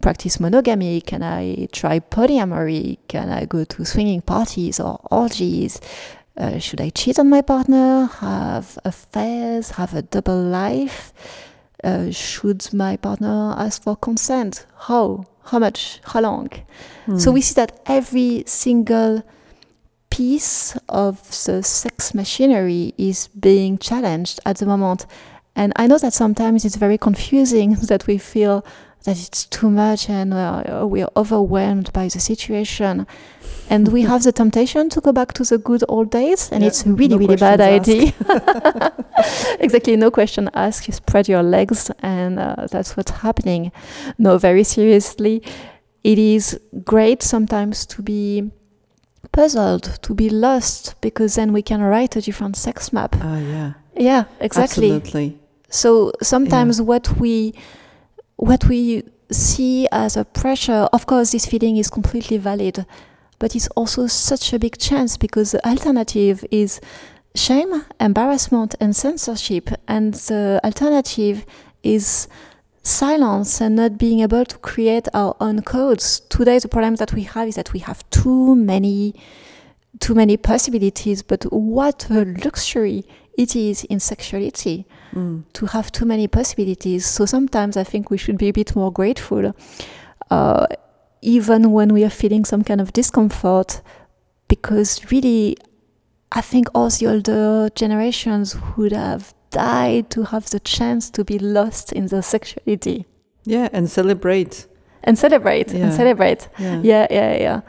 practice monogamy? Can I try polyamory? Can I go to swinging parties or orgies? Uh, should I cheat on my partner? Have affairs? Have a double life? Uh, should my partner ask for consent? How? How much? How long? Mm. So we see that every single piece of the sex machinery is being challenged at the moment. And I know that sometimes it's very confusing that we feel that it's too much and uh, we're overwhelmed by the situation. And we have the temptation to go back to the good old days, and yeah, it's really, no really bad idea. exactly, no question asked. You spread your legs, and uh, that's what's happening. No, very seriously, it is great sometimes to be puzzled, to be lost, because then we can write a different sex map. Uh, yeah. Yeah, exactly. Absolutely. So sometimes yeah. what we what we see as a pressure, of course, this feeling is completely valid, but it's also such a big chance because the alternative is shame, embarrassment, and censorship, and the alternative is silence and not being able to create our own codes. Today, the problem that we have is that we have too many, too many possibilities. But what a luxury it is in sexuality mm. to have too many possibilities. So sometimes I think we should be a bit more grateful, uh, even when we are feeling some kind of discomfort, because really, I think all the older generations would have died to have the chance to be lost in their sexuality. Yeah, and celebrate. And celebrate. Yeah. And celebrate. Yeah, yeah, yeah. yeah.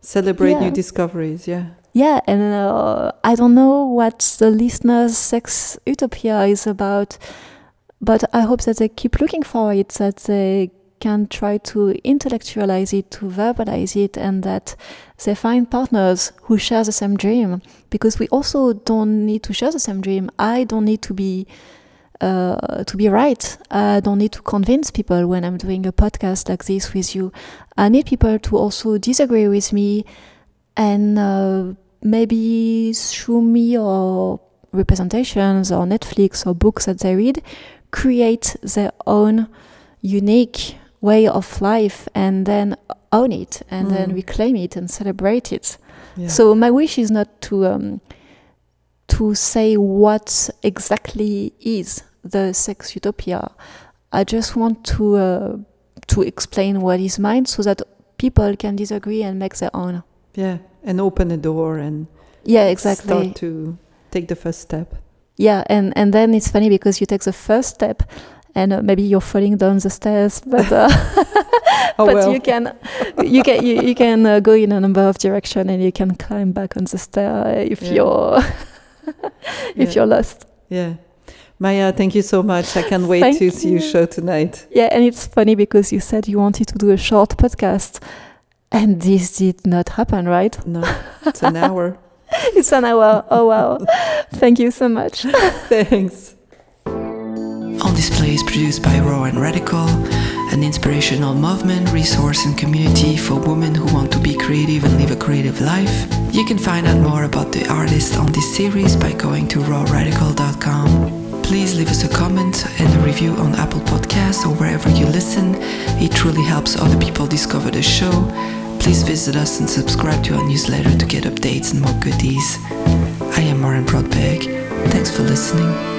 Celebrate yeah. new discoveries. Yeah. Yeah, and uh, I don't know what the listeners' sex utopia is about, but I hope that they keep looking for it, that they can try to intellectualize it, to verbalize it, and that they find partners who share the same dream. Because we also don't need to share the same dream. I don't need to be uh, to be right. I don't need to convince people when I'm doing a podcast like this with you. I need people to also disagree with me and uh, maybe through me or representations or Netflix or books that they read, create their own unique way of life and then own it and then Mm. reclaim it and celebrate it. Yeah. So my wish is not to um, to say what exactly is the sex utopia. I just want to uh, to explain what is mine so that people can disagree and make their own. yeah, and open a door and Yeah, exactly. start to take the first step. Yeah, and and then it's funny because you take the first step, and uh, maybe you're falling down the stairs, but uh, Oh but well. you can you can you, you can uh, go in a number of direction, and you can climb back on the stair if Yeah. you're if Yeah. you're lost. Yeah. Maïa, thank you so much. I can't wait to see your show tonight. Yeah, and it's funny because you said you wanted to do a short podcast, and this did not happen, right? No, it's an hour. It's an hour. Oh wow! Thank you so much. Thanks. On Display is produced by Raw and Radical, an inspirational movement, resource, and community for women who want to be creative and live a creative life. You can find out more about the artists on this series by going to rawradical.com. Please leave us a comment and a review on Apple Podcasts or wherever you listen. It truly helps other people discover the show. Please visit us and subscribe to our newsletter to get updates and more goodies. I am Maren Brodberg. Thanks for listening.